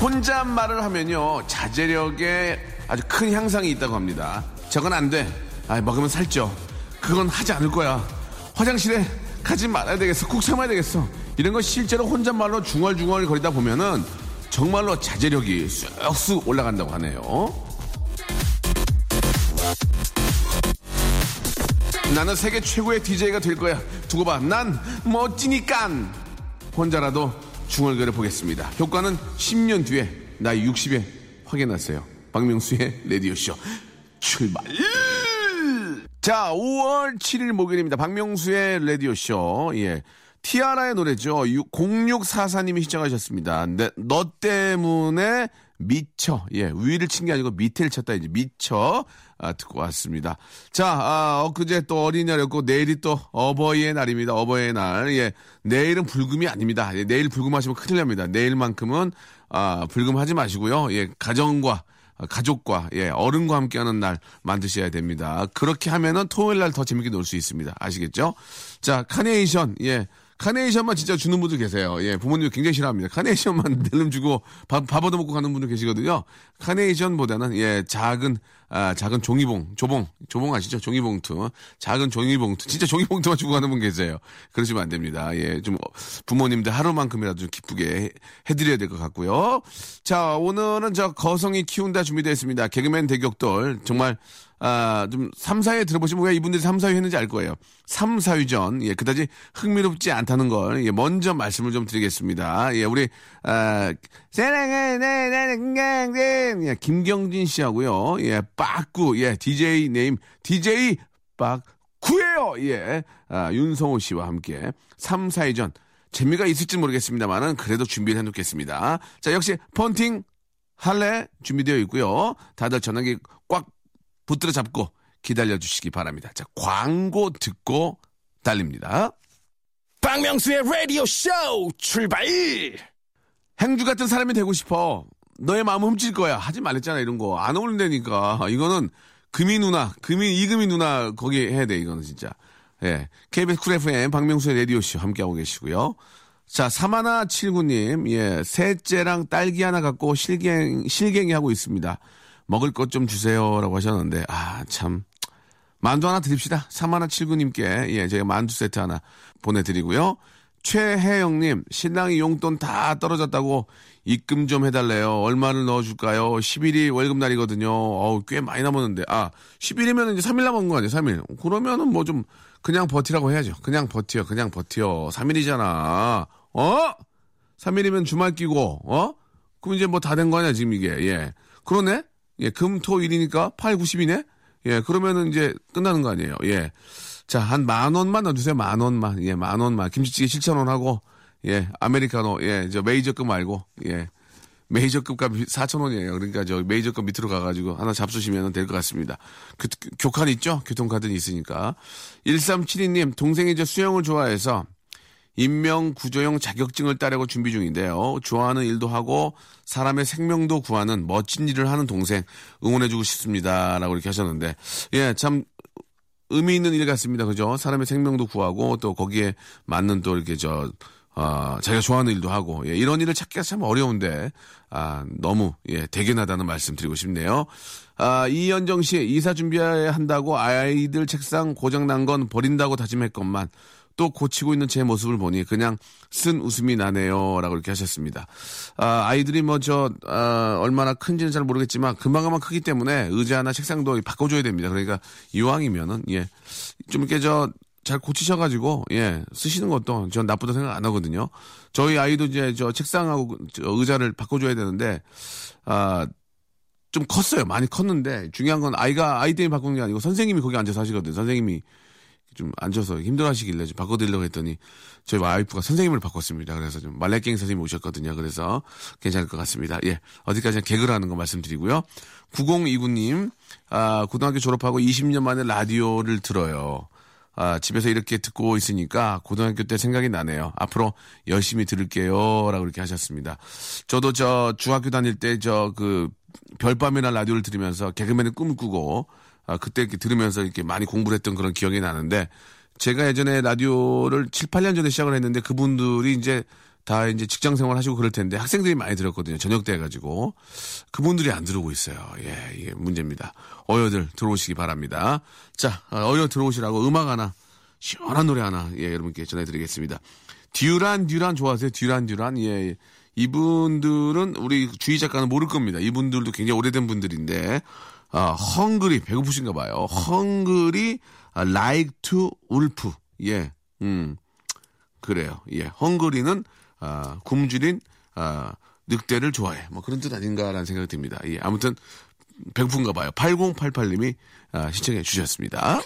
혼잣말을 하면요 자제력에 아주 큰 향상이 있다고 합니다. 저건 안 돼. 아 먹으면 살쪄. 그건 하지 않을 거야. 화장실에 가지 말아야 되겠어. 꾹 참아야 되겠어. 이런 거 실제로 혼잣말로 중얼중얼 거리다 보면은 정말로 자제력이 쑥쑥 올라간다고 하네요. 나는 세계 최고의 DJ가 될 거야. 두고 봐 난 멋지니까 혼자라도 중얼거려 보겠습니다. 효과는 10년 뒤에 나이 60에 확인하세요. 박명수의 라디오쇼 출발! 자, 5월 7일 목요일입니다. 박명수의 라디오쇼. 예. 티아라의 노래죠. 0644님이 시청하셨습니다. 네, 너 때문에 미쳐. 예, 위를 친 게 아니고 밑을 쳤다 이제 미쳐. 아, 듣고 왔습니다. 자, 아, 엊그제 또 어린이날이었고 내일이 또 어버이의 날입니다. 어버이의 날. 예, 내일은 불금이 아닙니다. 예, 내일 불금하시면 큰일 납니다. 내일만큼은 아, 불금하지 마시고요. 예, 가정과 가족과 예, 어른과 함께하는 날 만드셔야 됩니다. 그렇게 하면은 토요일 날 더 재밌게 놀 수 있습니다. 아시겠죠? 자, 카네이션 예. 카네이션만 진짜 주는 분들 계세요. 예, 부모님 굉장히 싫어합니다. 카네이션만 낼름 주고 밥, 밥 얻어 먹고 가는 분들 계시거든요. 카네이션보다는 예, 작은 아, 작은 종이봉, 조봉, 조봉 아시죠? 종이봉투. 작은 종이봉투. 진짜 종이봉투만 주고 가는 분 계세요. 그러시면 안 됩니다. 예, 좀 부모님들 하루만큼이라도 좀 기쁘게 해, 드려야 될 것 같고요. 자, 오늘은 저 거성이 키운다 준비되어 있습니다. 개그맨 대격돌. 정말 아, 좀 3, 4회 들어보시면 왜 이분들이 3, 4회 했는지 알 거예요. 3, 4위전. 예, 그다지 흥미롭지 않다는 걸, 예, 먼저 말씀을 좀 드리겠습니다. 예, 우리, 아, 사랑해, 네, 나는 강진. 예, 김경진 씨하고요. 예, 빠꾸. 예, DJ 네임, DJ 빠꾸예요 예, 아, 윤성호 씨와 함께 3, 4위전. 재미가 있을지 모르겠습니다만은 그래도 준비를 해놓겠습니다. 자, 역시 펀팅 할래 준비되어 있고요. 다들 전화기 꽉 붙들어 잡고 기다려 주시기 바랍니다. 자, 광고 듣고 달립니다. 박명수의 Radio Show 출발. 행주 같은 사람이 되고 싶어. 너의 마음 훔칠 거야. 하지 말랬잖아, 이런 거. 안 어울린다니까. 이거는 금이 누나, 금이, 이금이 누나 거기 해야 돼, 이거는 진짜. 예. KBS Cool FM 박명수의 라디오 쇼 함께하고 계시고요. 자, 사마나 79님, 예. 셋째랑 딸기 하나 갖고 실갱, 실갱이 하고 있습니다. 먹을 것 좀 주세요라고 하셨는데 아 참 만두 하나 드립시다. 3179님께 예 제가 만두 세트 하나 보내드리고요. 최혜영님 신랑이 용돈 다 떨어졌다고 입금 좀 해달래요. 얼마를 넣어줄까요? 10일이 월급 날이거든요. 어우 꽤 많이 남았는데 아 10일이면 이제 3일 남은 거 아니에요? 3일. 그러면은 뭐 좀 그냥 버티라고 해야죠. 그냥 버텨, 그냥 버텨. 3일이잖아. 어? 3일이면 주말 끼고 어? 그럼 이제 뭐 다 된 거 아니야 지금 이게 예. 그러네? 예, 금, 토, 일이니까 8, 90이네? 예, 그러면은 이제 끝나는 거 아니에요. 예. 자, 한 만 원만 넣어주세요. 만 원만. 예, 만 원만. 김치찌개 7천 원 하고, 예, 아메리카노, 예, 저 메이저급 말고, 예. 메이저급 값 4천 원이에요. 그러니까 저 메이저급 밑으로 가가지고 하나 잡수시면 될 것 같습니다. 그, 교칸 있죠? 교통카드는 있으니까. 1372님, 동생이 저 수영을 좋아해서 인명 구조용 자격증을 따려고 준비 중인데요. 좋아하는 일도 하고 사람의 생명도 구하는 멋진 일을 하는 동생 응원해주고 싶습니다. 라고 이렇게 하셨는데, 예, 참 의미 있는 일 같습니다. 그죠? 사람의 생명도 구하고 또 거기에 맞는 또 이렇게 저, 아, 자기가 좋아하는 일도 하고, 예, 이런 일을 찾기가 참 어려운데, 아, 너무, 예, 대견하다는 말씀 드리고 싶네요. 아, 이현정 씨, 이사 준비해야 한다고 아이들 책상 고장난 건 버린다고 다짐했건만, 또 고치고 있는 제 모습을 보니 그냥 쓴 웃음이 나네요. 라고 이렇게 하셨습니다. 아, 아이들이 뭐 저, 아, 얼마나 큰지는 잘 모르겠지만 금방금방 크기 때문에 의자나 책상도 바꿔줘야 됩니다. 그러니까 이왕이면은, 예. 좀 이렇게 저, 잘 고치셔가지고, 예, 쓰시는 것도 전 나쁘다 생각 안 하거든요. 저희 아이도 이제 저 책상하고 저 의자를 바꿔줘야 되는데, 아, 좀 컸어요. 많이 컸는데, 중요한 건 아이가 아이 때문에 바꾸는 게 아니고 선생님이 거기 앉아서 하시거든요. 선생님이 좀 앉아서 힘들어 하시길래 좀 바꿔드리려고 했더니 저희 와이프가 선생님을 바꿨습니다. 그래서 좀 말레깽 선생님이 오셨거든요. 그래서 괜찮을 것 같습니다. 예. 어디까지나 개그를 하는 거 말씀드리고요. 9029님, 아, 고등학교 졸업하고 20년 만에 라디오를 들어요. 아, 집에서 이렇게 듣고 있으니까 고등학교 때 생각이 나네요. 앞으로 열심히 들을게요. 라고 이렇게 하셨습니다. 저도 저 중학교 다닐 때 저 그 별밤이나 라디오를 들으면서 개그맨의 꿈을 꾸고 아, 그때 이렇게 들으면서 이렇게 많이 공부를 했던 그런 기억이 나는데 제가 예전에 라디오를 7, 8년 전에 시작을 했는데 그분들이 이제 다 이제 직장 생활 하시고 그럴 텐데 학생들이 많이 들었거든요. 저녁 때 해가지고. 그분들이 안 들어오고 있어요. 예, 이게 문제입니다. 어여들 들어오시기 바랍니다. 자, 어, 어여 들어오시라고 음악 하나, 시원한 노래 하나, 예, 여러분께 전해드리겠습니다. 듀란, 듀란 좋아하세요? 듀란, 듀란? 예, 예. 이분들은 우리 주희 작가는 모를 겁니다. 이분들도 굉장히 오래된 분들인데, 아, 헝그리, 배고프신가 봐요. 헝그리, 아, like to 울프. 예, 음. 그래요. 예. 헝그리는 아, 굶주린 아, 늑대를 좋아해. 뭐 그런 뜻 아닌가라는 생각이 듭니다. 예. 아무튼 배고픈가 봐요. 8088님이 아, 시청해 주셨습니다.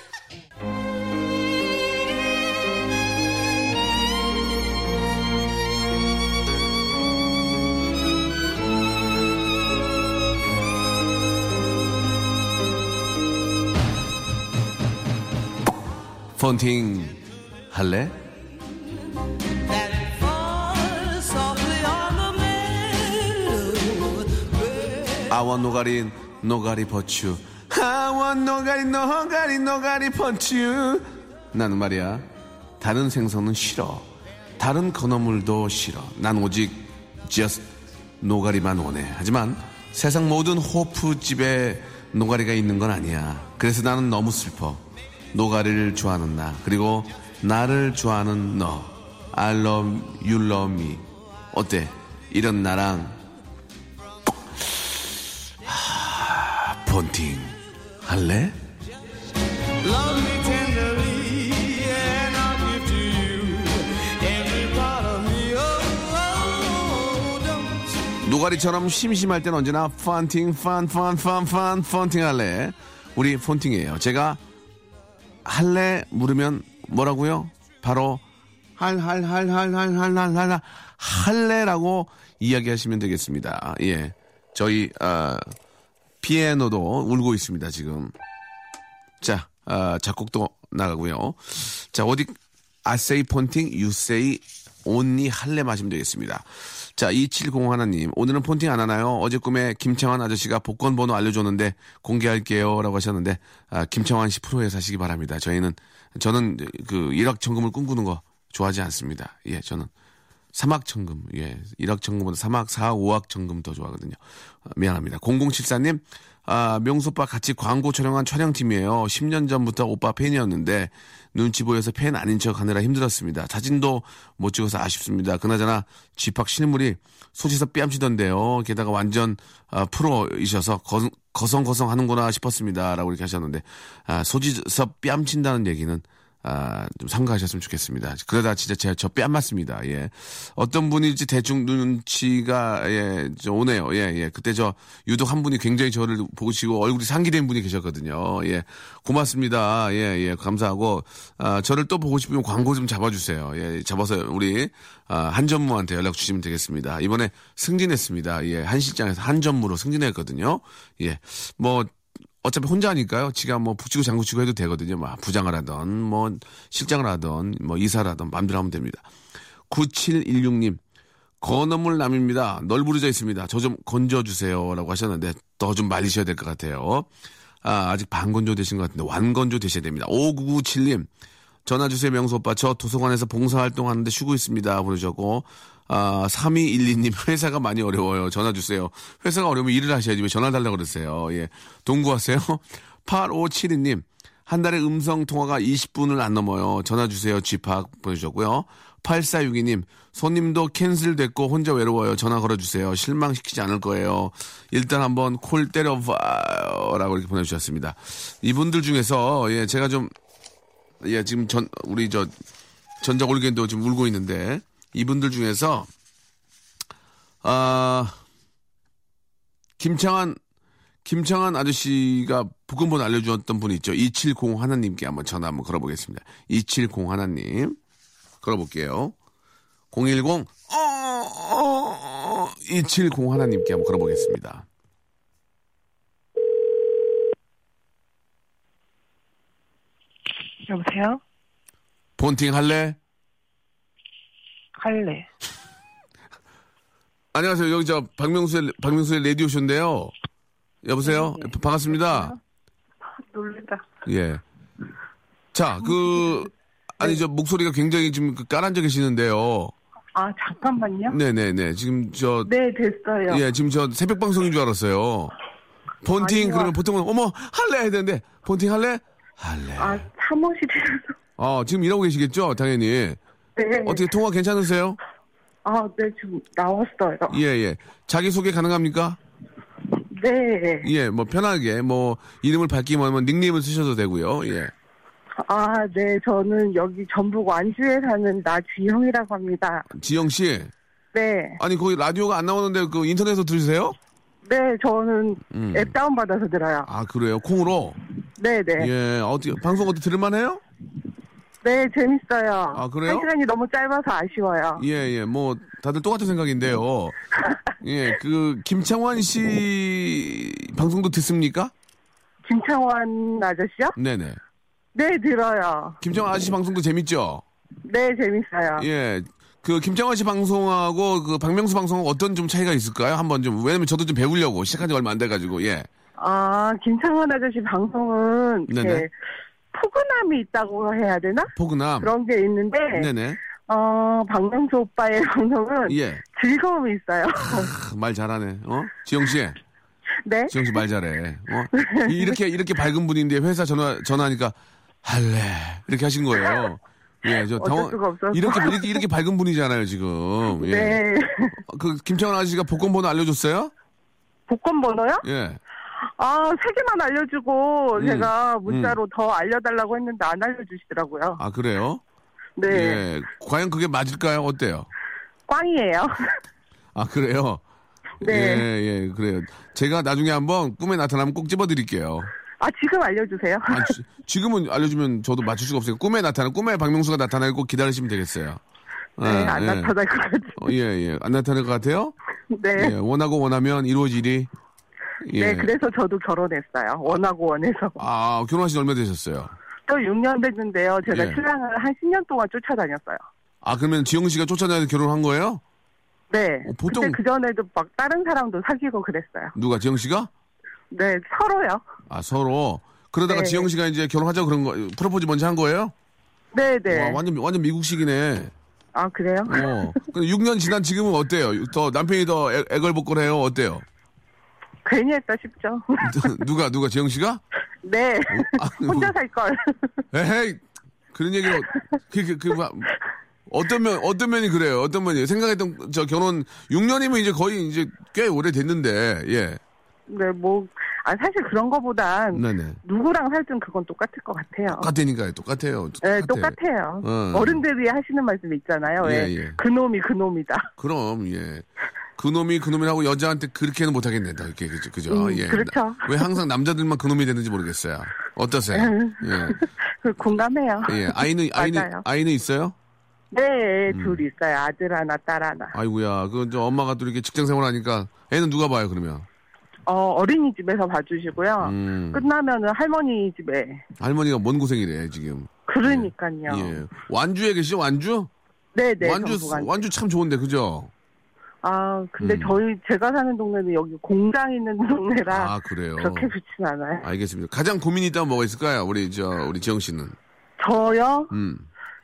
폰팅 할래? 아와 노가리 노가리 버추 아와 노가리 노가리 노가리 버추 나는 말이야 다른 생선은 싫어. 다른 건어물도 싫어. 난 오직 just 노가리만 원해. 하지만 세상 모든 호프집에 노가리가 있는 건 아니야. 그래서 나는 너무 슬퍼 노가리를 좋아하는 나 그리고 나를 좋아하는 너 I love you love me 어때 이런 나랑 할래? Oh, oh, don't 노가리처럼 심심할 땐 언제나 펀팅 펀펀펀펀 펀팅 할래 우리 폰팅이에요 제가 할래? 물으면 뭐라고요? 바로 할 할 할 할 할 할 할 할 할래라고 이야기하시면 되겠습니다. 예. 저희 아 피아노도 울고 있습니다 지금. 자 아, 작곡도 나가고요. 자 어디 say 폰팅 say only 할래 마시면 되겠습니다 자, 2701 하나님, 오늘은 폰팅 안 하나요? 어제 꿈에 김창완 아저씨가 복권 번호 알려줬는데 공개할게요. 라고 하셨는데, 아, 김창완 씨 프로에 사시기 바랍니다. 저희는, 저는 그 일확천금을 꿈꾸는 거 좋아하지 않습니다. 예, 저는 사막천금, 예, 일확천금보다 사막, 사, 오학천금 더 좋아하거든요. 아, 미안합니다. 0074님, 아, 명수 오빠 같이 광고 촬영한 촬영팀이에요. 10년 전부터 오빠 팬이었는데 눈치 보여서 팬 아닌 척 하느라 힘들었습니다. 사진도 못 찍어서 아쉽습니다. 그나저나 집합 실물이 소지서 뺨치던데요. 게다가 완전 아, 프로이셔서 거, 거성거성 하는구나 싶었습니다. 라고 이렇게 하셨는데 아, 소지서 뺨친다는 얘기는 아, 좀 삼가하셨으면 좋겠습니다. 그러다 진짜 제, 저뺨 맞습니다. 예. 어떤 분일지 대충 눈치가, 예, 저 오네요. 예, 예. 그때 저, 유독 한 분이 굉장히 저를 보시고 얼굴이 상기된 분이 계셨거든요. 예. 고맙습니다. 예, 예. 감사하고, 아, 저를 또 보고 싶으면 광고 좀 잡아주세요. 예. 잡아서 우리, 아, 한전무한테 연락 주시면 되겠습니다. 이번에 승진했습니다. 예. 한 실장에서 한전무로 승진했거든요. 예. 뭐, 어차피 혼자니까요. 지가 뭐 북치고 장구치고 해도 되거든요. 뭐 부장을 하던 뭐 실장을 하던 뭐 이사를 하던 마음대로 하면 됩니다. 9716님 건어물 남입니다. 널브러져 있습니다. 저 좀 건져주세요 라고 하셨는데 더 좀 말리셔야 될 것 같아요. 아, 아직 반건조 되신 것 같은데 완건조 되셔야 됩니다. 5997님 전화 주세요 명수 오빠 저 도서관에서 봉사활동 하는데 쉬고 있습니다 보내주셨고 아, 3212님, 회사가 많이 어려워요. 전화 주세요. 회사가 어려우면 일을 하셔야지. 왜 전화 달라고 그러세요? 예. 동구하세요? 8572님, 한 달에 음성 통화가 20분을 안 넘어요. 전화 주세요. 집합 보내주셨고요. 8462님, 손님도 캔슬 됐고 혼자 외로워요. 전화 걸어주세요. 실망시키지 않을 거예요. 일단 한번 콜 때려봐요. 라고 이렇게 보내주셨습니다. 이분들 중에서, 예, 제가 좀, 예, 지금 전, 우리 저, 전자 올겐도 지금 울고 있는데, 이분들 중에서 아 김창한 김창한 아저씨가 복권번호 알려주었던 분이 있죠. 270 하나님께 한번 전화 한번 걸어보겠습니다. 270 하나님. 걸어볼게요. 010, 어, 어, 270 하나님께 한번 걸어보겠습니다. 여보세요? 본팅 할래? 할래. 안녕하세요. 여기 저 박명수의, 박명수의 라디오 쇼인데요. 여보세요? 반갑습니다. 놀랬다. 예. 자, 그, 아니, 저 목소리가 굉장히 지금 그 깔아앉아 계시는데요. 아, 잠깐만요. 네네네. 지금 저, 네, 됐어요. 예, 지금 저 새벽 방송인 줄 알았어요. 폰팅, 아니요. 그러면 보통은, 어머, 할래! 해야 되는데, 폰팅 할래? 할래. 아, 사무실에서. 어, 지금 일하고 계시겠죠? 당연히. 네. 어떻게 통화 괜찮으세요? 아, 네, 지금 나왔어요. 예, 예. 자기소개 가능합니까? 네. 예, 뭐, 편하게, 뭐, 이름을 밝히면 뭐 닉네임을 쓰셔도 되고요. 예. 아, 네, 저는 여기 전북 완주에 사는 나주형이라고 합니다. 지영 씨. 네. 아니, 거기 라디오가 안 나오는데 그 인터넷에서 들으세요? 네, 저는 음. 앱 다운받아서 들어요. 아, 그래요? 콩으로? 네, 네. 예, 어떻게, 방송 어떻게 들을만해요? 네, 재밌어요. 아, 그래요? 한 시간이 너무 짧아서 아쉬워요. 예, 예, 뭐, 다들 똑같은 생각인데요. 예, 그, 김창완 씨 방송도 듣습니까? 김창완 아저씨요? 네네. 네, 들어요. 김창완 아저씨 방송도 재밌죠? 네, 재밌어요. 예. 그, 김창완 씨 방송하고 그 박명수 방송하고 어떤 좀 차이가 있을까요? 한번 좀, 왜냐면 저도 좀 배우려고 시작한 지 얼마 안 돼 가지고, 예. 아, 김창완 아저씨 방송은 네네. 포근함이 있다고 해야 되나? 포근함. 그런 게 있는데, 네네. 어, 박명수 오빠의 방송은 예. 즐거움이 있어요. 크, 말 잘하네. 어? 지영 씨. 네? 지영 씨 말 잘해. 어? 이- 이렇게, 이렇게 밝은 분인데 회사 전화, 전화하니까 할래. 이렇게 하신 거예요. 예, 저 없어서. 이렇게, 이렇게, 이렇게 밝은 분이잖아요, 지금. 예. 네. 그, 김창원 아저씨가 복권 번호 알려줬어요? 복권 번호요? 예. 아, 세 개만 알려주고, 음, 제가 문자로 더 알려달라고 했는데 안 알려주시더라고요. 아, 그래요? 네. 예. 과연 그게 맞을까요? 어때요? 꽝이에요. 아, 그래요? 네. 예, 예, 그래요. 제가 나중에 한번 꿈에 나타나면 꼭 집어드릴게요. 아, 지금 알려주세요. 아, 지- 지금은 알려주면 저도 맞출 수가 없어요. 꿈에 나타나, 꿈에 박명수가 나타나고 꼭 기다리시면 되겠어요. 네, 아, 안 예. 나타날 것 같아요. 어, 예, 예. 안 나타날 것 같아요? 네. 예, 원하고 원하면 이루어지리. 예. 네, 그래서 저도 결혼했어요. 원하고 원해서. 아, 결혼하신 지 얼마 되셨어요? 또 6년 됐는데요. 제가 예. 신랑을 한 10년 동안 쫓아다녔어요. 아, 그러면 지영 씨가 쫓아다녀서 결혼한 거예요? 네. 어, 보통- 근데 그전에도 막 다른 사람도 사귀고 그랬어요. 누가, 지영 씨가? 네, 서로요. 아, 서로. 그러다가 네. 지영 씨가 이제 결혼하자고 그런 거, 프로포즈 먼저 한 거예요? 네, 네. 와, 완전, 완전 미국식이네. 아, 그래요? 어. 근데 6년 지난 지금은 어때요? 더, 남편이 더 애- 애걸복걸해요? 어때요? 괜히 했다 싶죠. 누가, 누가, 지영 씨가? 네. 아, 혼자 살 걸. 에헤이, 그런 얘기로, 그, 그, 그, 뭐, 어떤 면, 어떤 면이 그래요? 어떤 면이 생각했던, 저 결혼 6년이면 이제 거의 이제 꽤 오래 됐는데, 예. 네, 뭐, 아, 사실 그런 거보단 네네. 누구랑 살든 그건 똑같을 것 같아요. 똑같으니까요, 똑같아요. 네, 똑같아요. 똑같아요. 어. 어른들이 하시는 말씀 있잖아요. 예, 왜 예. 그놈이 그놈이다. 그럼, 예. 그놈이 그놈이라고 여자한테 그렇게는 못하겠네, 다 이렇게, 그죠? 그죠? 음, 예. 그렇죠. 왜 항상 남자들만 그놈이 되는지 모르겠어요. 어떠세요? 예. 그 공감해요. 예. 아이는, 아이는, 맞아요. 아이는 있어요? 네, 음. 둘 있어요. 아들 하나, 딸 하나. 아이고야, 그, 저 엄마가 또 이렇게 직장 생활 하니까 애는 누가 봐요, 그러면? 어, 어린이집에서 봐주시고요. 음. 끝나면은 할머니 집에. 할머니가 뭔 고생이래, 지금. 그러니까요. 예. 완주에 계시죠, 완주? 네, 네. 완주. 완주 참 좋은데, 그죠? 아, 근데 음. 저희 제가 사는 동네는 여기 공장 있는 동네라 아, 그래요. 그렇게 좋진 않아요. 알겠습니다. 가장 고민이 있다면 뭐가 있을까요? 우리, 저, 우리 지영 씨는. 저요? 음.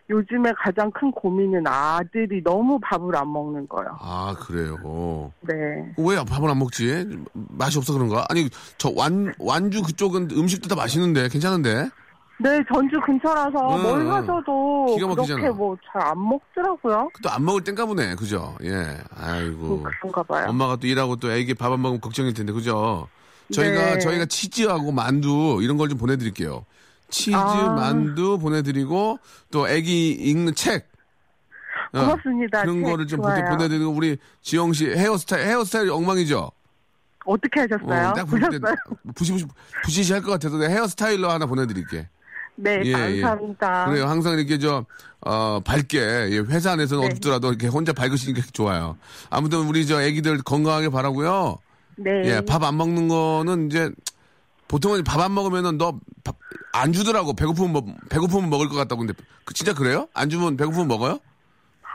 요즘에 가장 큰 고민은 아들이 너무 밥을 안 먹는 거요. 아, 그래요. 네. 왜 밥을 안 먹지? 맛이 없어 그런가? 아니, 저 완, 완주 그쪽은 음식도 다 맛있는데, 괜찮은데? 네, 전주 근처라서 음, 뭘 하셔도 기가 막히잖아. 그렇게 뭐 잘 안 먹더라고요. 또 안 먹을 땐가 보네, 그죠? 예. 뭐 아이고. 그런가 봐요. 엄마가 또 일하고 또 애기 밥 안 먹으면 걱정일 텐데, 그죠? 저희가, 네. 저희가 치즈하고 만두, 이런 걸 좀 보내드릴게요. 치즈, 아. 만두 보내드리고, 또 애기 읽는 책. 어, 고맙습니다. 그런 책 거를 좀 좋아요. 보내, 보내드리고, 우리 지영 씨 헤어스타일, 헤어스타일 엉망이죠? 어떻게 하셨어요? 어, 딱볼 때? 부시부시 부시시 할 것 같아서 내가 헤어스타일러 하나 보내드릴게. 네, 예, 예. 감사합니다. 그래요. 항상 이렇게 저, 어, 밝게, 예, 회사 안에서는 네. 어둡더라도 이렇게 혼자 밝으시니까 좋아요. 아무튼 우리 저 애기들 건강하게 바라고요 네. 예, 밥 안 먹는 거는 이제, 보통은 밥 안 먹으면은 너 밥 안 주더라고. 배고프면, 먹, 배고프면 먹을 것 같다고. 근데, 그 진짜 그래요? 안 주면 배고프면 먹어요?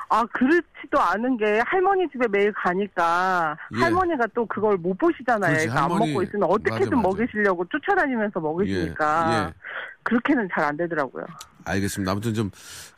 아, 그렇지도 않은 게 할머니 집에 매일 가니까 예. 할머니가 또 그걸 못 보시잖아요. 그렇지, 그러니까 안 할머니- 먹고 있으면 어떻게든 맞아, 맞아. 먹이시려고 쫓아다니면서 먹이시니까 예, 예. 그렇게는 잘 안 되더라고요. 알겠습니다. 아무튼 좀,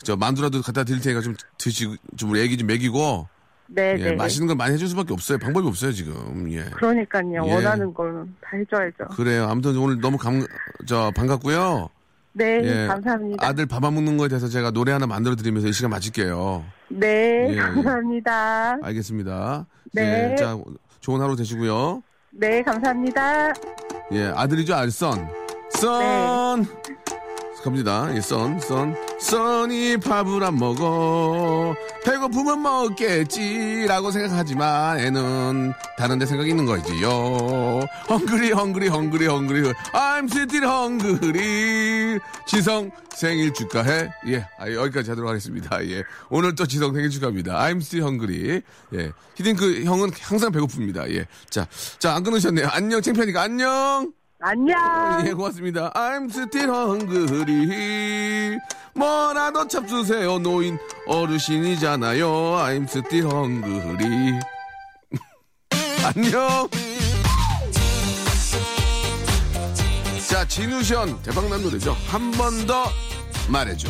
저, 만두라도 갖다 드릴 테니까 좀 드시고, 좀 우리 애기 좀 먹이고, 네, 예, 네. 맛있는 걸 많이 해줄 수밖에 없어요. 방법이 없어요, 지금. 예. 그러니까요. 예. 원하는 걸 다 해줘야죠. 그래요. 아무튼 오늘 너무 감, 저, 반갑고요. 네, 예. 감사합니다. 아들 밥 안 먹는 거에 대해서 제가 노래 하나 만들어 드리면서 이 시간 마칠게요. 네, 예, 예. 감사합니다. 알겠습니다. 네. 예, 자, 좋은 하루 되시고요. 네, 감사합니다. 예, 아들이죠, 알선. 선! 갑니다. 예, 선, 선. 선이 밥을 안 먹어. 배고프면 먹겠지 라고 생각하지만 애는 다른 데 생각이 있는 거지요. 헝그리, 헝그리, 헝그리, 헝그리. I'm still hungry. 지성 생일 축하해. 예, 아, 여기까지 하도록 하겠습니다. 예. 오늘 또 지성 생일 축하합니다. I'm still hungry. 예. 히딩크 형은 항상 배고픕니다. 예. 자, 자, 안 끊으셨네요. 안녕, 창피하니까 안녕! 안녕. 예, 고맙습니다. I'm still hungry. 뭐라도 잡수세요. 노인 어르신이잖아요. I'm still hungry. 안녕. 자, 진우션 대박난 노래죠. 한 번 더 말해줘.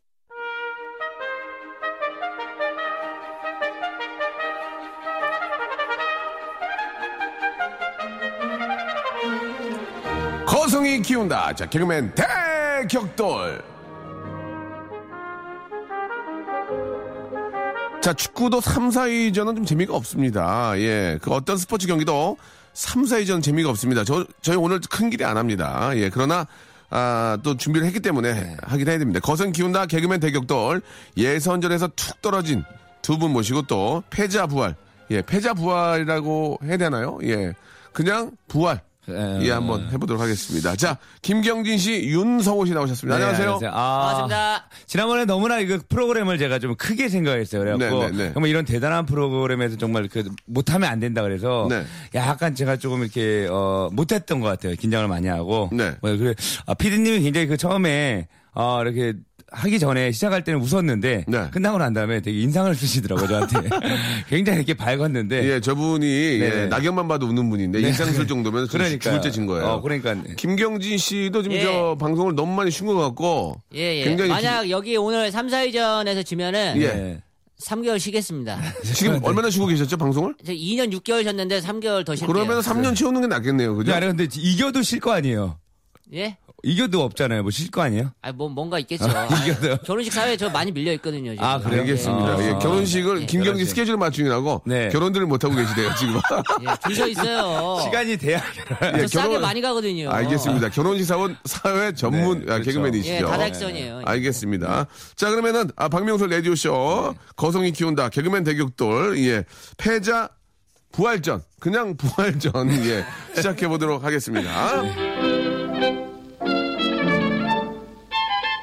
거성이 키운다. 자, 개그맨 대격돌. 자, 축구도 3, 4위전은 좀 재미가 없습니다. 예. 그 어떤 스포츠 경기도 3, 4위전 재미가 없습니다. 저, 저희 오늘 큰 기대 안 합니다. 예. 그러나, 아, 또 준비를 했기 때문에 하긴 해야 됩니다. 거성 키운다 개그맨 대격돌. 예선전에서 툭 떨어진 두 분 모시고 또 패자 부활. 예. 패자 부활이라고 해야 되나요? 예. 그냥 부활. 예, 한번 해보도록 하겠습니다. 자, 김경진 씨, 윤성호 씨 나오셨습니다. 네, 안녕하세요. 아, 반갑습니다. 지난번에 너무나 이거 프로그램을 제가 좀 크게 생각했어요. 그래갖고 네, 네, 네. 정말 이런 대단한 프로그램에서 정말 그 못하면 안 된다 그래서 네. 약간 제가 조금 이렇게 어 못했던 것 같아요. 긴장을 많이 하고. 네. 뭐 그래 아, 피디님이 굉장히 그 처음에 어 이렇게 하기 전에 시작할 때는 웃었는데 네. 끝나고 난 다음에 되게 인상을 쓰시더라고요 저한테 굉장히 이렇게 밝았는데 예, 저분이 예, 네. 낙엽만 봐도 웃는 분인데 인상 쓸 정도면 좀 그러니까 죽을 때진 거예요. 어, 그러니까 김경진 씨도 지금 예. 저 방송을 너무 많이 쉰 것 같고 예, 예. 굉장히 만약 여기 오늘 3, 4위전에서 지면은 예. 네. 3개월 쉬겠습니다. 지금 얼마나 쉬고 계셨죠 방송을? 저 2년 6개월 쉬었는데 3개월 더 쉴게요. 그러면 3년 채우는 게 낫겠네요, 그죠? 아니 근데 이겨도 쉴 거 아니에요. 예? 이겨도 없잖아요. 뭐쉴거 아니에요? 아, 뭐 뭔가 있겠죠. 이겨도. 결혼식 사회에 저 많이 밀려 있거든요. 지금. 아, 그래요? 알겠습니다. 아. 예, 결혼식을 예. 김경진 결혼식. 스케줄 맞추느라고 네. 결혼들을 못 하고 계시대요 지금. 예, 줄서 있어요. 시간이 돼야 예, 저 싸게 많이 가거든요. 알겠습니다. 결혼식 사원 사회 전문 네, 아, 그렇죠. 개그맨이시죠. 예, 다다익선이에요. 알겠습니다. 자, 그러면은, 아, 박명수 라디오 쇼, 거성이 키운다, 개그맨 대격돌, 예, 패자 부활전, 그냥 부활전, 예, 시작해 보도록 하겠습니다.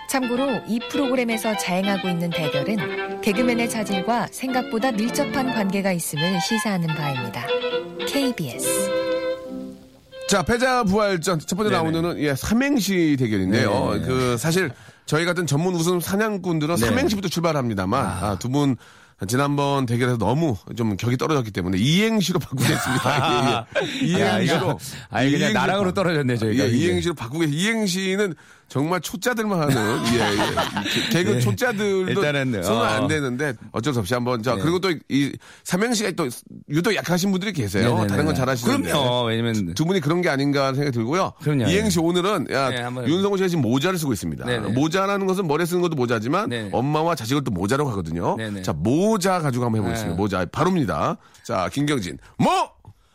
참고로 이 프로그램에서 자행하고 있는 대결은 개그맨의 자질과 생각보다 밀접한 관계가 있음을 시사하는 바입니다. KBS 자, 패자 부활전, 첫 번째 네네. 라운드는, 예, 삼행시 대결인데요. 네. 그, 사실, 저희 같은 전문 우승 사냥꾼들은 네. 삼행시부터 출발합니다만, 아, 두 분, 지난번 대결에서 너무 좀 격이 떨어졌기 때문에 이행시로 바꾸겠습니다. 예, 예. 야, 이행시로. 이거, 아니, 그냥 이행시로 나락으로 떨어졌네, 저희가. 예. 이행시로 바꾸겠 이행시는 정말 초짜들만 하는 예, 예. 개- 개그 초짜들도 네. 일단은, 손은 어. 안 되는데 어쩔 수 없이 한번 자 네. 그리고 또 이 삼행시가 또 유독 약하신 분들이 계세요. 네네네. 다른 건 잘하시는데 그럼요. 왜냐면 두 분이 그런 게 아닌가 생각이 들고요. 그럼요. 이행시 오늘은 야, 네, 윤성호 씨가 지금 모자를 쓰고 있습니다. 네네. 모자라는 것은 머리에 쓰는 것도 모자지만 네네. 엄마와 자식을 또 모자라고 하거든요. 네네. 자 모자 가지고 한번 해보겠습니다. 네. 모자 바로입니다. 자 김경진 모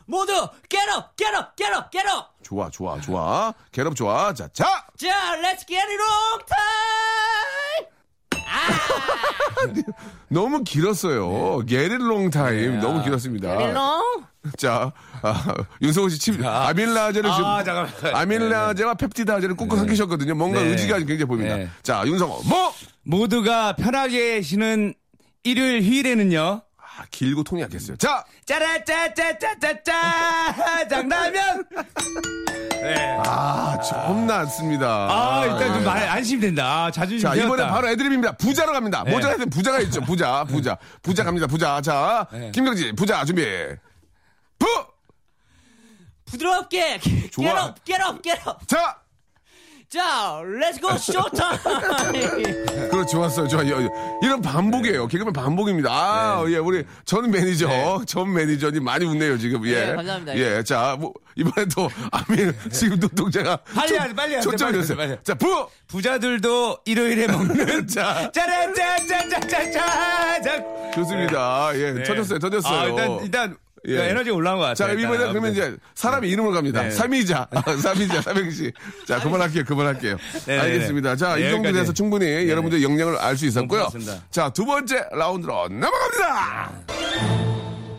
모두 get up, get up, get up, get up. 좋아 좋아 좋아 괴롭 좋아 자 자. 자, let's get it on time. 너무 길었어요. 게릴롱 타임 너무 길었습니다. Get it on. 자, 아, 윤성호 씨 침, 아밀라제를 지금 아, 잠깐만. 아밀라제와 펩티다제를 꾹꾹 삼키셨거든요. 뭔가 네. 의지가 굉장히 보입니다. 네. 자, 윤성호 뭐? 모두가 편하게 쉬는 일요일 휴일에는요. 아, 길고 톤이 약했어요. 자, 짜라짜짜짜짜짜 장라면. 네. 아, 겁났습니다. 아 일단 좀말 안심된다. 아, 자존심 자, 이번에 세웠다. 바로 애드립입니다. 부자로 갑니다. 네. 모자가 있으면 부자가 있죠. 부자, 부자. 부자 갑니다. 부자. 자, 네. 김경진, 부자 준비. 부! 부드럽게 get 좋아. up, get up, get up. 자! 자, let's go showtime. 그렇 좋았어요. 좋아요. 이런 반복이에요. 개그맨 반복입니다. 아, 예, 우리 전 매니저, 전 매니저님 많이 웃네요, 지금. 예. 네, 감사합니다. 예, 자, 뭐, 이번에 또, 아밀, 지금 눈동자가. 빨리 초- 하세요, 빨리 하세요, 초점이 빨리 됐어요. 하세요, 빨리. 자, 부! 부자들도 일요일에 먹는 자, 짜라짜짜짜짜짜. 좋습니다. 예, 터졌어요, 터졌어요. 아, 일단 일단 예. 에너지 올라온 것 자, 같아요. 이번에 일단. 그러면 이제 사람의 이름을 갑니다. 네. 삼이자. 삼이자, 삼행시. 자, 그만할게요, 그만할게요. 네, 네, 알겠습니다. 자, 네, 이 정도 여기까지. 돼서 충분히 여러분들의 역량을 알 수 있었고요. 자, 두 번째 라운드로 넘어갑니다!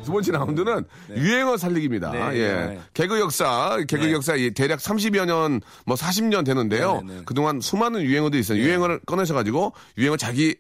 두 번째 라운드는 유행어 살리기입니다. 네, 예. 네. 개그 역사, 개그 네. 역사 이 대략 30여 년, 뭐 40년 되는데요. 네, 네, 네. 그동안 수많은 유행어도 있어요. 유행어를 꺼내셔가지고 유행어 자기,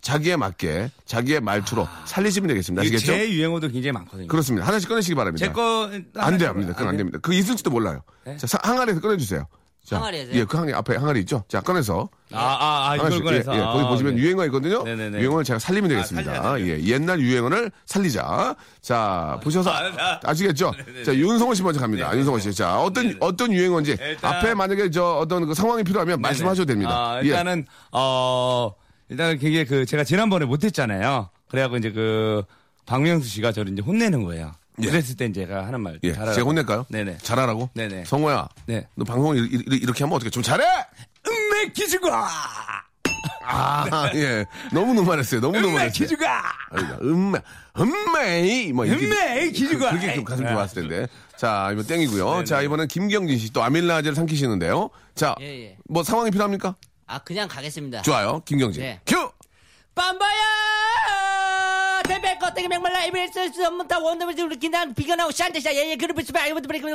자기에 맞게, 자기의 말투로 살리시면 되겠습니다. 아시겠죠? 제 유행어도 굉장히 많거든요. 그렇습니다. 하나씩 꺼내시기 바랍니다. 제거 안 돼요, 안 됩니다. 그건 안 됩니다. 그거 있을지도 몰라요. 자, 사- 항아리에서 꺼내주세요. 자, 항아리에서요? 예, 그 항아리 앞에 항아리 있죠? 자, 꺼내서. 아 아 아, 이걸 하나씩, 꺼내서 예, 예, 거기 아, 보시면 네. 유행어 있거든요. 네네네. 유행어를 제가 살리면 되겠습니다. 살려야 돼요. 예, 옛날 유행어를 살리자. 자, 보셔서 아, 아 시겠죠? 자, 윤성호 씨 먼저 갑니다. 윤성호 씨. 자, 어떤, 어떤 유행어인지 일단- 앞에 만약에 저 어떤 그 상황이 필요하면 말씀하셔도 됩니다. 아, 예. 일단은 어 일단은 그게 그 제가 지난번에 못했잖아요. 그래갖고 이제 그 박명수 씨가 저를 이제 혼내는 거예요. 예. 그랬을 땐 제가 하는 말 예, 잘하라고. 제가 혼낼까요? 네네. 잘하라고? 네네. 성호야. 네. 너 방송을 이- 이- 이렇게 하면 어떻게 좀 잘해! 음메 기주가 아, 예. 너무 노말했어요. 너무 음메 노말했어요. 기주가 음메, 음메이, 뭐, 이렇게. 음메 기주가 그렇게 좀 가슴 좋았을 텐데. 자, 이번 땡이고요. 자, 이번엔 김경진 씨 또 아밀라제를 삼키시는데요. 자, 예, 예. 뭐 상황이 필요합니까? 아, 그냥 가겠습니다. 좋아요. 김경진. 네. 큐! 빰바야! 껍데기 맥말라 없는 다 원더블 우리 비가 나고 샨데샤 예예 그룹을 스파 이것도 브레이크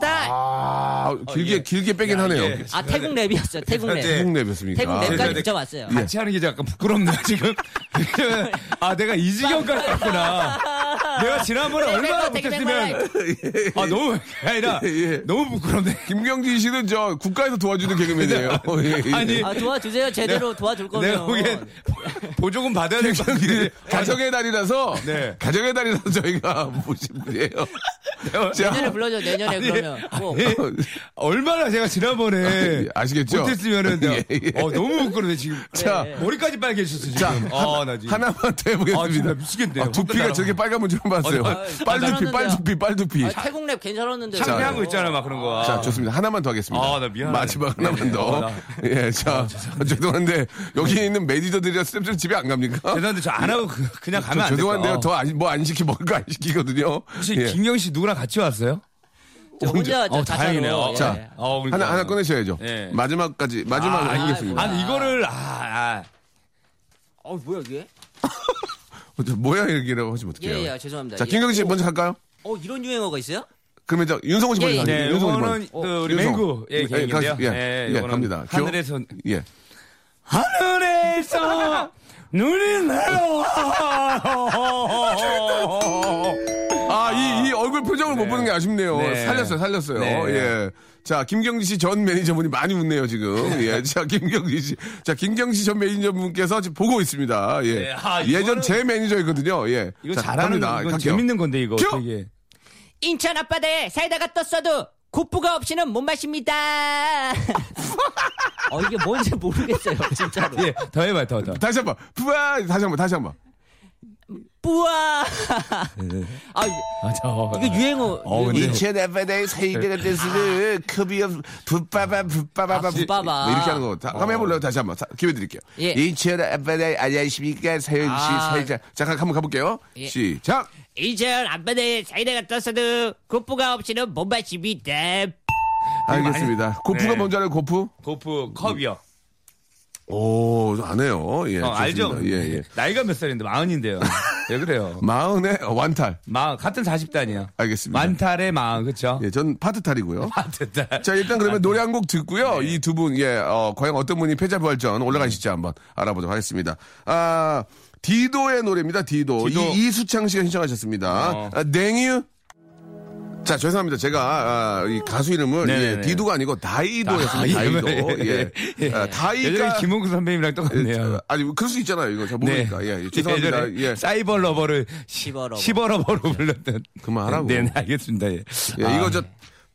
다. 아, 길게, 예. 길게 빼긴 야, 하네요. 이게- 아 태국 랩이었어요. 태국 랩. 네. 태국 랩이었습니까? 태국 아, 랩까지 네. 붙여봤어요. 같이 하는 게 약간 부끄럽네요 지금. 아 내가 이 지경까지 갔구나. 내가 지난번에 네, 얼마나 못했으면 아 너무 아니라 예. 너무 부끄럽네. 김경진 씨는 저 국가에서 도와주는 개그맨이에요. 예, 예. 아니 아 도와주세요. 제대로 도와줄 거면. 내가 보기엔 보조금 받아야 될것 이게 같은데. 가정의 달이라서 네. 가정의 달이라서 저희가 모신 분이에요. 자, 내년에 불러줘. 내년에 아니, 그러면. 꼭. 아니, 얼마나 제가 지난번에 아시겠죠? 못했으면은 예, 예. 어, 너무 부끄러워 지금. 자, 네. 머리까지 빨개졌어 지금. 자, 아, 나 지금. 하나만 더 아, 해보겠습니다. 진짜 미치겠네요. 아, 두피가 저렇게 빨간 분 처음 봤어요. 아, 빨두피. 빨두피, 빨두피. 아, 태국 랩 괜찮았는데. 창피한 거 있잖아 막 그런 거. 자, 좋습니다. 하나만 더 하겠습니다. 아, 나 미안하네. 마지막 하나만 네, 더. 어, 나- 예, 자, 죄송한데, 여기 있는 매니저들이랑 스태프들 집에 안 갑니까? 죄송한데 저 안 하고 그, 냥 가면 안 돼요. 죄송한데 요. 더뭐 안 시키, 먹을 거 안 시키거든요. 혹시 예. 김경 씨 누구랑 같이 왔어요? 저 혼자 저 어. 다행이네요. 예. 자, 어, 그러니까. 하나, 하나 꺼내셔야죠. 예. 마지막까지, 마지막 아, 하겠습니다. 아니 이거를 아, 아. 어 뭐야 이게? 뭐야, 이렇게라고 하시면 어떡해요. 예, 예, 죄송합니다. 자, 예. 김경진 씨 어, 먼저 갈까요? 어 이런 유행어가 있어요? 그러면 저 윤성호 씨 먼저 예, 예. 가요. 네, 윤성호 씨 먼저. 그 우리. 맹구 예, 예, 예, 예, 요거는 갑니다. 큐. 하늘에서 예. 하늘에서 눈이 내려와. 아, 이, 이 얼굴 표정을 못 네. 보는 게 아쉽네요. 네. 살렸어요, 살렸어요. 네. 예. 자, 김경지 씨 전 매니저분이 많이 웃네요, 지금. 예. 자, 김경지 씨. 자, 김경지 전 매니저분께서 지금 보고 있습니다. 예. 네, 아, 예전 제 매니저였거든요. 예. 이거 자, 갈게요. 재밌는 건데 이거! 되게. 인천 앞바다에 사이다가 떴어도 고프가 없이는 못 마십니다. 어, 이게 뭔지 모르겠어요, 진짜로. 예, 더 해봐요, 더, 더. 다시 한 번. 부아 다시 한 번. 다시 한 번. 뿌아! 아, 아, 저. 이거 유행어. 어, 근데- 유행어. 이천에바다의 사이드가 됐으면 급이 없 붓바바 붓바바바 아, 붓바바. 뭐 이렇게 하는 거. 다, 한번 해볼래요? 다시 한번. 자, 기회 드릴게요. 예. 이천에바다의 안녕하십니까 서현 씨 아. 사이자. 잠깐 한번 가볼게요. 예. 시작. 이젠 앞바다에 사이다가 떴어도 고프가 없이는 못 마십니다. 알겠습니다. 고프가 네. 뭔지 알아요? 고프? 고프 컵이요. 오, 안 해요. 예. 어, 알죠? 예, 예. 나이가 몇 살인데 마흔인데요. 왜 그래요? 마흔에 완탈. 마 같은 40단이요. 알겠습니다. 만탈의 마흔, 그쵸? 예, 전 파트탈이고요. 아, 됐다. 자, 일단 그러면 노래 한 곡 듣고요. 네. 이두 분, 예, 어, 과연 어떤 분이 패자부활전 올라가실지 한번 알아보도록 하겠습니다. 아, 디도의 노래입니다. 디도. 디도. 이, 이수창 씨가 신청하셨습니다. 어. 아, 냉유. 자, 죄송합니다. 제가, 아, 이 가수 이름을, 네네네. 예, 디도가 아니고 다이도였습니다. 아, 다이도. 이름을, 예. 예. 아, 다이가. 김홍구 선배님이랑 예, 똑같네요. 아니, 그럴 수 있잖아요. 이거 잘 모르니까. 예, 예, 죄송합니다. 예. cyber lover를 시버 lover. 시버 lover로 불렀던. 그만하라고. 네, 네, 알겠습니다. 예. 예, 아, 이거 저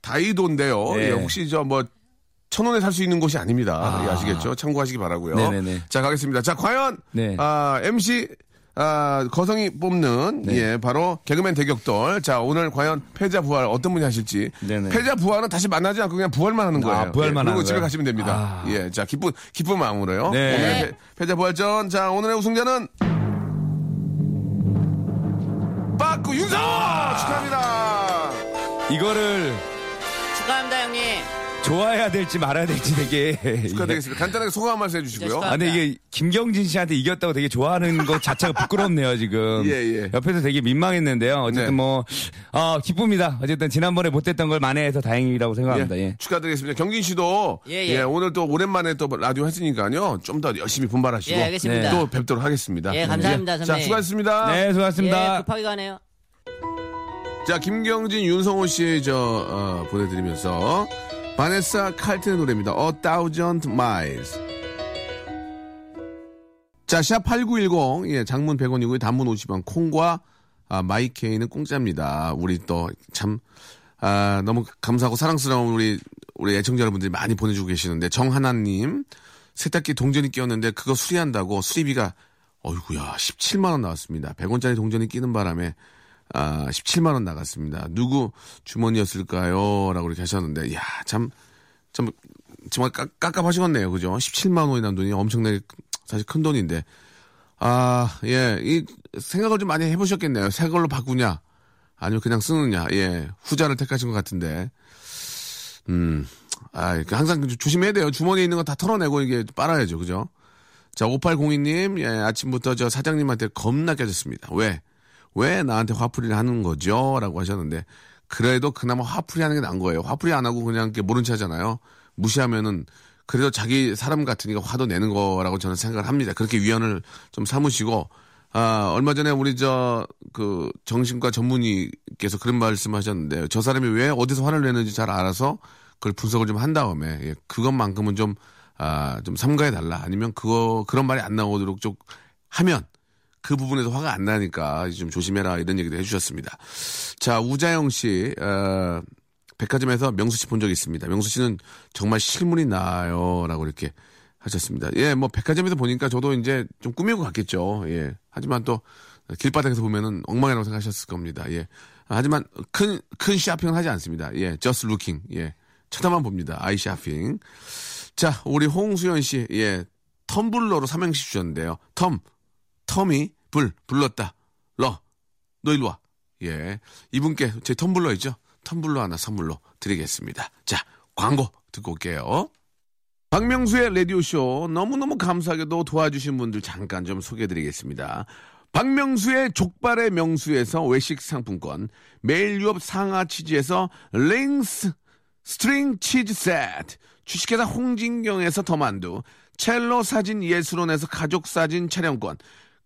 다이소인데요. 네. 예, 혹시 저뭐 천 원에 살 수 있는 곳이 아닙니다. 예, 아시겠죠? 참고하시기 바라고요. 네네네. 자 가겠습니다. 자 과연 네. 아, MC 아, 거성이 뽑는 네. 예 바로 개그맨 대격돌. 자 오늘 과연 패자 부활 어떤 분이 하실지. 네네. 패자 부활은 다시 만나지 않고 그냥 부활만 하는 거예요. 아, 부활만 예, 그리고 집에 거예요? 가시면 됩니다. 아. 예, 자 기쁜 기쁜 마음으로요. 네. 오늘 패- 패자 부활전. 자 오늘의 우승자는 빠꾸 윤성 축하합니다. 이거를 축하합니다, 형님. 좋아해야 될지 말아야 될지 되게. 축하드리겠습니다. 간단하게 소감 한 말씀 해주시고요. 네, 아, 근데 이게 김경진 씨한테 이겼다고 되게 좋아하는 것 자체가 부끄럽네요, 지금. 예, 예. 옆에서 되게 민망했는데요. 어쨌든 네. 뭐, 어, 기쁩니다. 어쨌든 지난번에 못했던 걸 만회해서 다행이라고 생각합니다. 예. 축하드리겠습니다. 경진 씨도 예, 예. 오늘 또 오랜만에 또 라디오 했으니까요. 좀 더 열심히 분발하시고 예, 알겠습니다. 또 뵙도록 하겠습니다. 예, 감사합니다, 자, 선배님. 수고하셨습니다. 네, 수고하셨습니다. 예, 급하게 가네요. 자, 김경진, 윤성호 씨, 저, 어, 보내드리면서, 바네사 칼튼의 노래입니다. A Thousand Miles. 자, 샵8910, 예, 장문 100원이고요. 단문 50원, 콩과, 아, 마이케이는 공짜입니다. 우리 또, 참, 아, 너무 감사하고 사랑스러운 우리, 우리 애청자 여러분들이 많이 보내주고 계시는데, 정하나님, 세탁기 동전이 끼었는데, 그거 수리한다고 수리비가, 어이구야, 17만원 나왔습니다. 100원짜리 동전이 끼는 바람에, 아, 17만 원 나갔습니다. 누구 주머니였을까요? 라고 이렇게 하셨는데, 야 참, 참, 정말 까, 깝깝하시겠네요. 그죠? 17만 원이라는 돈이 엄청나게 사실 큰 돈인데. 아, 예, 이 생각을 좀 많이 해 보셨겠네요. 새 걸로 바꾸냐? 아니면 그냥 쓰느냐? 예, 후자를 택하신 것 같은데. 음, 아, 그 항상 좀 조심해야 돼요. 주머니에 있는 거 다 털어내고 이게 빨아야죠. 그죠? 자, 5802님, 예, 아침부터 저 사장님한테 겁나 깨졌습니다. 왜? 왜 나한테 화풀이를 하는 거죠? 라고 하셨는데, 그래도 그나마 화풀이 하는 게 나은 거예요. 화풀이 안 하고 그냥 이렇게 모른 체 하잖아요. 무시하면은, 그래도 자기 사람 같으니까 화도 내는 거라고 저는 생각을 합니다. 그렇게 위안을 좀 삼으시고, 아, 얼마 전에 우리 저, 그, 정신과 전문의께서 그런 말씀 하셨는데, 저 사람이 왜 어디서 화를 내는지 잘 알아서 그걸 분석을 좀 한 다음에, 예, 그것만큼은 좀, 아, 좀 삼가해 달라. 아니면 그거, 그런 말이 안 나오도록 좀 하면, 그 부분에서 화가 안 나니까 좀 조심해라 이런 얘기도 해주셨습니다. 자 우자영 씨 어, 백화점에서 명수 씨 본 적 있습니다. 명수 씨는 정말 실물이 나요라고 이렇게 하셨습니다. 예, 뭐 백화점에서 보니까 저도 이제 좀 꾸미고 갔겠죠. 예, 하지만 또 길바닥에서 보면은 엉망이라고 생각하셨을 겁니다. 예, 하지만 큰 큰 쇼핑은 하지 않습니다. 예, just looking 예, 쳐다만 봅니다. 아이 쇼핑. 자, 우리 홍수연 씨, 예, 텀블러로 삼행시 주셨는데요. 텀, 텀이 불 불렀다. 러, 너 일로 와. 예, 이분께 제 텀블러 있죠? 텀블러 하나 선물로 드리겠습니다. 자, 광고 듣고 올게요. 박명수의 라디오쇼 너무너무 감사하게도 도와주신 분들 잠깐 좀 소개해드리겠습니다. 박명수의 족발의 명수에서 외식 상품권, 매일 유업 상하 치즈에서 링스 string 치즈 세트, 주식회사 홍진경에서 더만두, 첼로 사진 예술원에서 가족 사진 촬영권,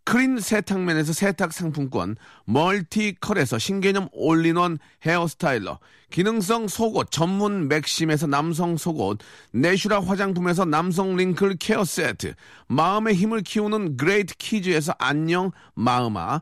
크린 세탁면에서 세탁 상품권, 멀티컬에서 신개념 all-in-one hair styler, 기능성 속옷 전문 맥심에서 남성 속옷, 내슈라 화장품에서 남성 wrinkle care 세트, 마음의 힘을 키우는 그레이트 키즈에서 안녕 마음아,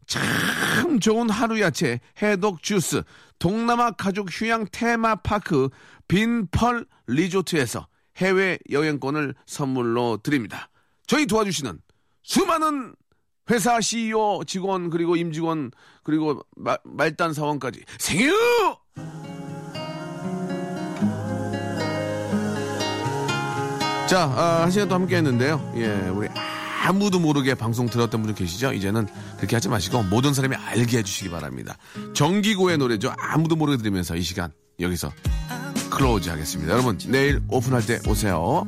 참 좋은 하루 야채 해독 주스 동남아 가족 휴양 테마파크 빈펄 리조트에서 해외 여행권을 선물로 드립니다. 저희 도와주시는 수많은 회사 CEO 직원 그리고 임직원 그리고 마- 말단 사원까지 생유 자, 아, 한 시간 또 함께 했는데요. 예, 우리 아무도 모르게 방송 들었던 분들 계시죠? 이제는 그렇게 하지 마시고 모든 사람이 알게 해주시기 바랍니다. 정기고의 노래죠. 아무도 모르게 들으면서 이 시간 여기서 클로즈 하겠습니다. 여러분, 내일 오픈할 때 오세요.